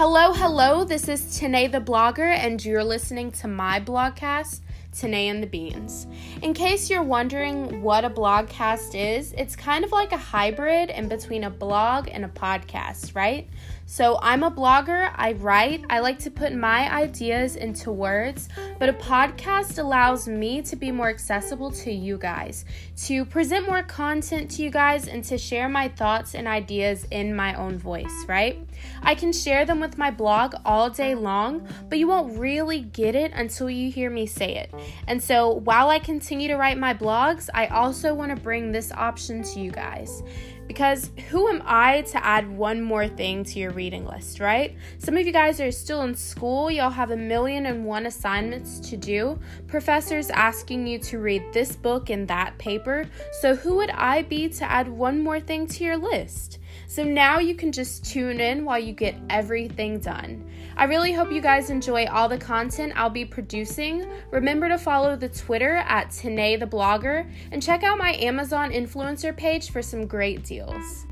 Hello, hello. This is Tanae the blogger, and you're listening to my blogcast, Tanae and the Beans. In case you're wondering what a blogcast is, it's kind of like a hybrid in between a blog and a podcast, right? So I'm a blogger, I write, I like to put my ideas into words, but a podcast allows me to be more accessible to you guys, to present more content to you guys, and to share my thoughts and ideas in my own voice, right? I can share them with my blog all day long, but you won't really get it until you hear me say it. And so while I continue to write my blogs, I also want to bring this option to you guys. Because who am I to add one more thing to your reading list, right? Some of you guys are still in school, y'all have a million and one assignments to do, professors asking you to read this book and that paper. So, who would I be to add one more thing to your list? So now you can just tune in while you get everything done. I really hope you guys enjoy all the content I'll be producing. Remember to follow the Twitter at Tanae the Blogger and check out my Amazon influencer page for some great deals.